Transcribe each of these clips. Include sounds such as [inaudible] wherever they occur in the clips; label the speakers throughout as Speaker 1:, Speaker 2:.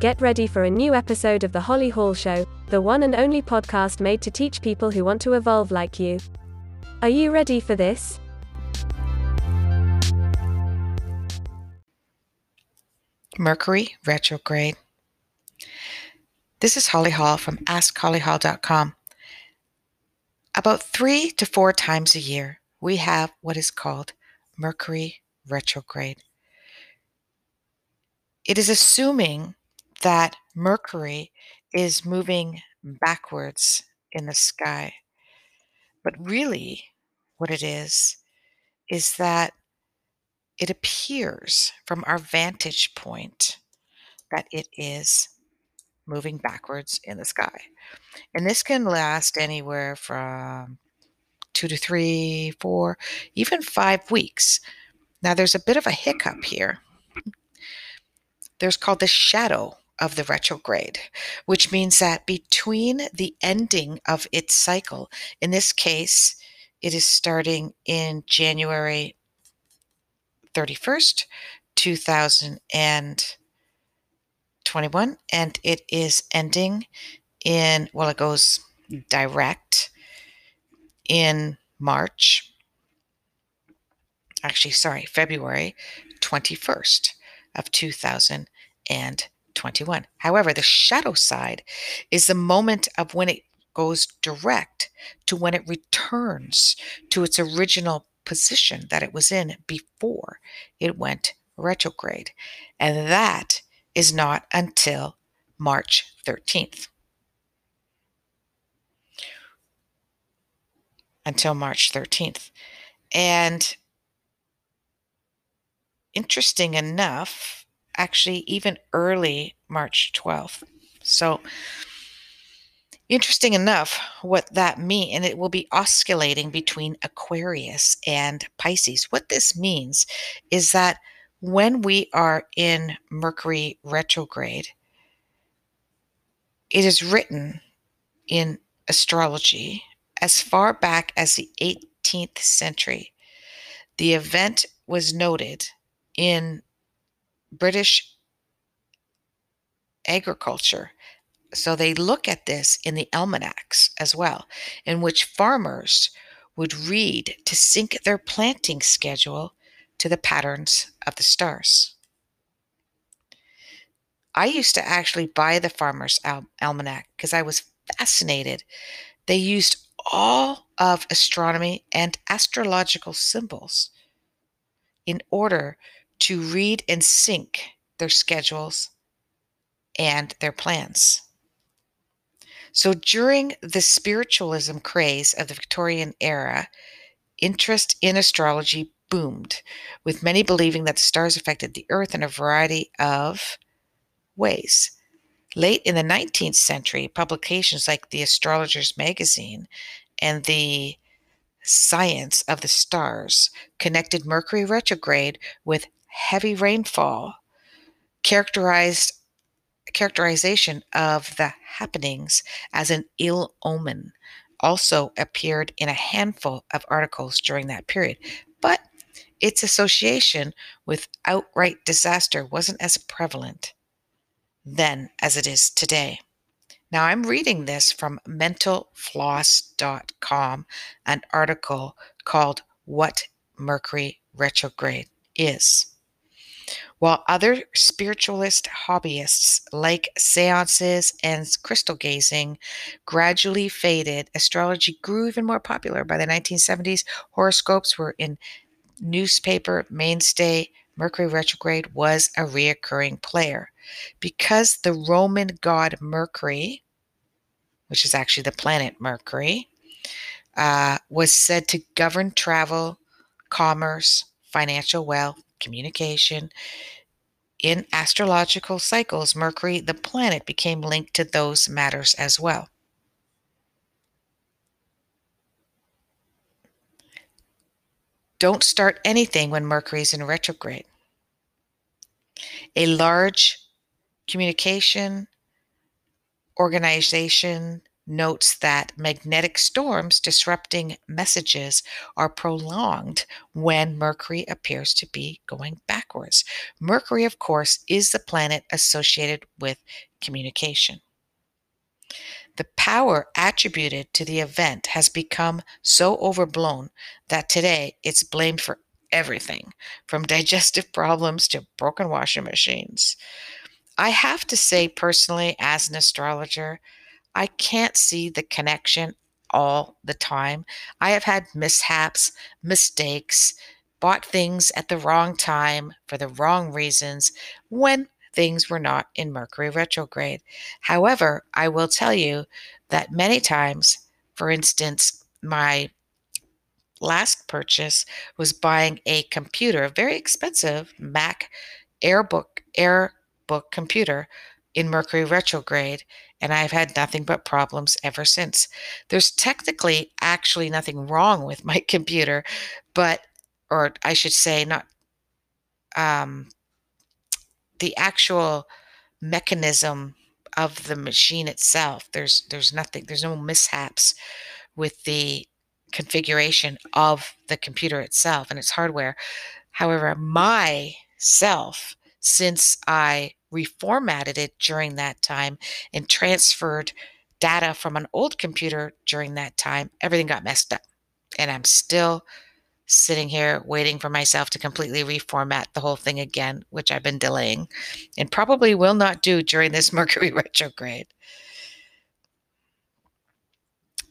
Speaker 1: Get ready for a new episode of The Holly Hall Show, the one and only podcast made to teach people who want to evolve like you. Are you ready for this?
Speaker 2: Mercury retrograde. This is Holly Hall from AskHollyHall.com. About three to four times a year, we have what is called Mercury retrograde. It is assuming that Mercury is moving backwards in the sky. But really, what it is, is that it appears from our vantage point that it is moving backwards in the sky. And this can last anywhere from two to three, four, even five weeks. Now, there's a bit of a hiccup here. There's called the shadow of the retrograde, which means that between the ending of its cycle, in this case, it is starting in January 31st, 2021, and it is ending in, well, it goes direct in March. Actually, sorry, February 21st of 2021. However, the shadow side is the moment of when it goes direct to when it returns to its original position that it was in before it went retrograde. And that is not until March 13th. Until March 13th. And interesting enough, actually, even early March 12th. So, Interesting enough, what that means, and it will be oscillating between Aquarius and Pisces. What this means is that when we are in Mercury retrograde, it is written in astrology as far back as the 18th century. The event was noted in British agriculture so they look at this in the almanacs as well, in which farmers would read to sync their planting schedule to the patterns of the stars. I used to actually buy the Farmer's Al- Almanac because I was fascinated. They used all of astronomy and astrological symbols in order to read and sync their schedules and their plans. So during the spiritualism craze of the Victorian era, interest in astrology boomed, with many believing that the stars affected the earth in a variety of ways. Late in the 19th century, publications like the Astrologer's Magazine and the Science of the Stars connected Mercury retrograde with heavy rainfall, characterized characterization of the happenings as an ill omen also appeared in a handful of articles during that period, but its association with outright disaster wasn't as prevalent then as it is today. Now, I'm reading this from mentalfloss.com, an article called What Mercury Retrograde Is. While other spiritualist hobbyists like seances and crystal gazing gradually faded, astrology grew even more popular. By the 1970s, horoscopes were in newspaper mainstay. Mercury retrograde was a reoccurring player. Because the Roman god Mercury, which is actually the planet Mercury, uh, was said to govern travel, commerce, financial wealth, communication. In astrological cycles, Mercury, the planet, became linked to those matters as well. Don't start anything when Mercury is in retrograde. A large communication, organization, notes that magnetic storms disrupting messages are prolonged when Mercury appears to be going backwards. Mercury, of course, is the planet associated with communication. The power attributed to the event has become so overblown that today it's blamed for everything from digestive [laughs] problems to broken washing machines. I have to say, personally, as an astrologer, I can't see the connection all the time. I have had mishaps, mistakes, bought things at the wrong time for the wrong reasons when things were not in Mercury retrograde. However, I will tell you that many times, for instance, my last purchase was buying a computer, a very expensive Mac Airbook Airbook computer in Mercury retrograde, and I've had nothing but problems ever since. There's technically actually nothing wrong with my [laughs] computer, but, or I should say, not um, the actual mechanism of the machine itself. There's there's nothing. There's no mishaps with the configuration of the computer itself and its hardware. However, myself, since I reformatted it during that time and transferred data from an old computer during that time, everything got messed up. And I'm still sitting here waiting for myself to completely reformat the whole thing again, which I've been delaying and probably will not do during this [laughs] Mercury retrograde.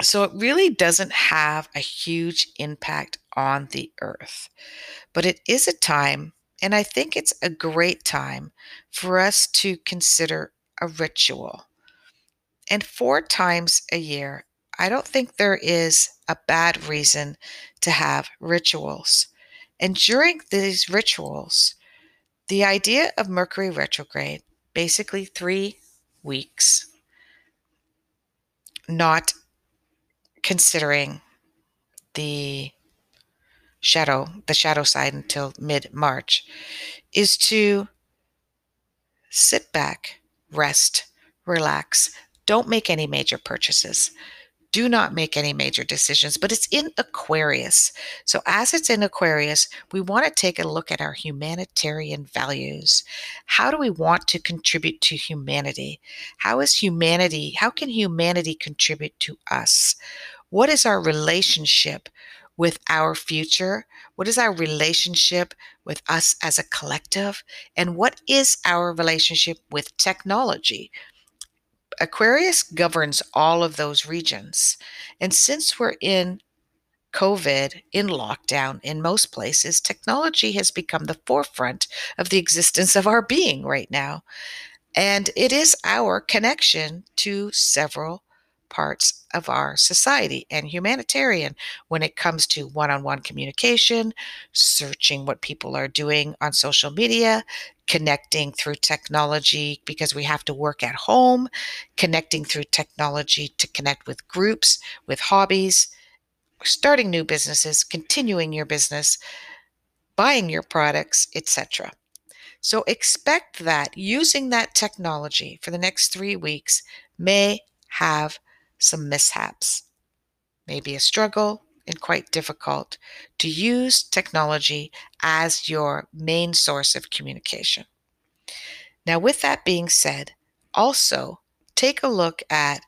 Speaker 2: So it really doesn't have a huge impact on the earth, but it is a time and I think it's a great time for us to consider a ritual. And four times a year, I don't think there is a bad reason to have rituals. And during these rituals, the idea of Mercury retrograde, basically three weeks, not considering the shadow, the shadow side until mid March, is to sit back, rest, relax, don't make any major purchases. Do not make any major decisions, but it's in Aquarius. So, as it's in Aquarius, we want to take a look at our humanitarian values. How do we want to contribute to humanity? How is humanity, how can humanity contribute to us? What is our relationship with our future? What is our relationship with us as a collective? And what is our relationship with technology? Aquarius governs all of those regions. And since we're in COVID, in lockdown in most places, technology has become the forefront of the existence of our being right now. And it is our connection to several parts of our society and humanitarian when it comes to one on one communication, searching what people are doing on social media, connecting through technology because we have to work at home, connecting through technology to connect with groups, with hobbies, starting new businesses, continuing your business, buying your products, etc. So expect that using that technology for the next three weeks may have some mishaps, maybe a struggle, and quite difficult to use technology as your main source of communication. Now, with that being said, also take a look at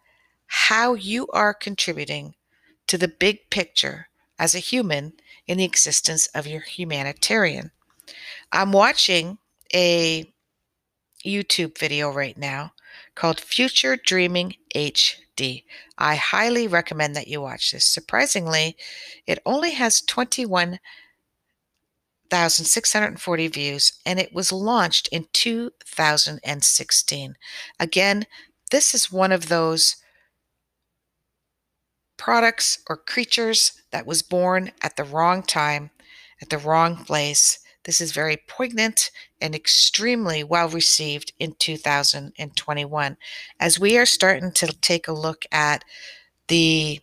Speaker 2: how you are contributing to the big picture as a human in the existence of your humanitarian. I'm watching a YouTube video right now called Future Dreaming HD. I highly recommend that you watch this. Surprisingly, it only has 21,640 views and it was launched in 2016. Again, this is one of those products or creatures that was born at the wrong time, at the wrong place, this is very poignant and extremely well received in 2021 as we are starting to take a look at the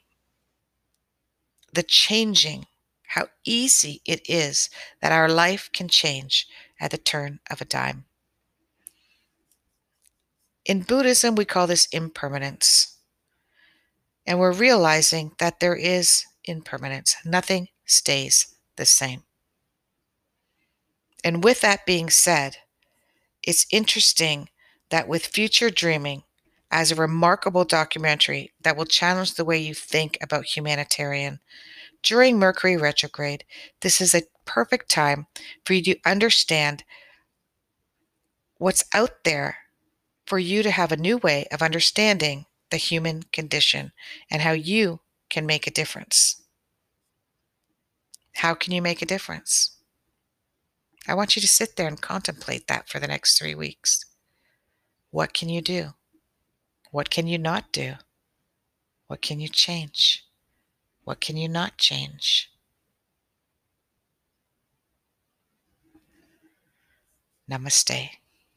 Speaker 2: the changing how easy it is that our life can change at the turn of a dime. In Buddhism, we call this impermanence. And we're realizing that there is impermanence, nothing stays the same. And with that being said, it's interesting that with Future Dreaming, as a remarkable documentary that will challenge the way you think about humanitarian, during Mercury retrograde, this is a perfect time for you to understand what's out there for you to have a new way of understanding the human condition and how you can make a difference. How can you make a difference? I want you to sit there and contemplate that for the next three weeks. What can you do? What can you not do? What can you change? What can you not change? Namaste.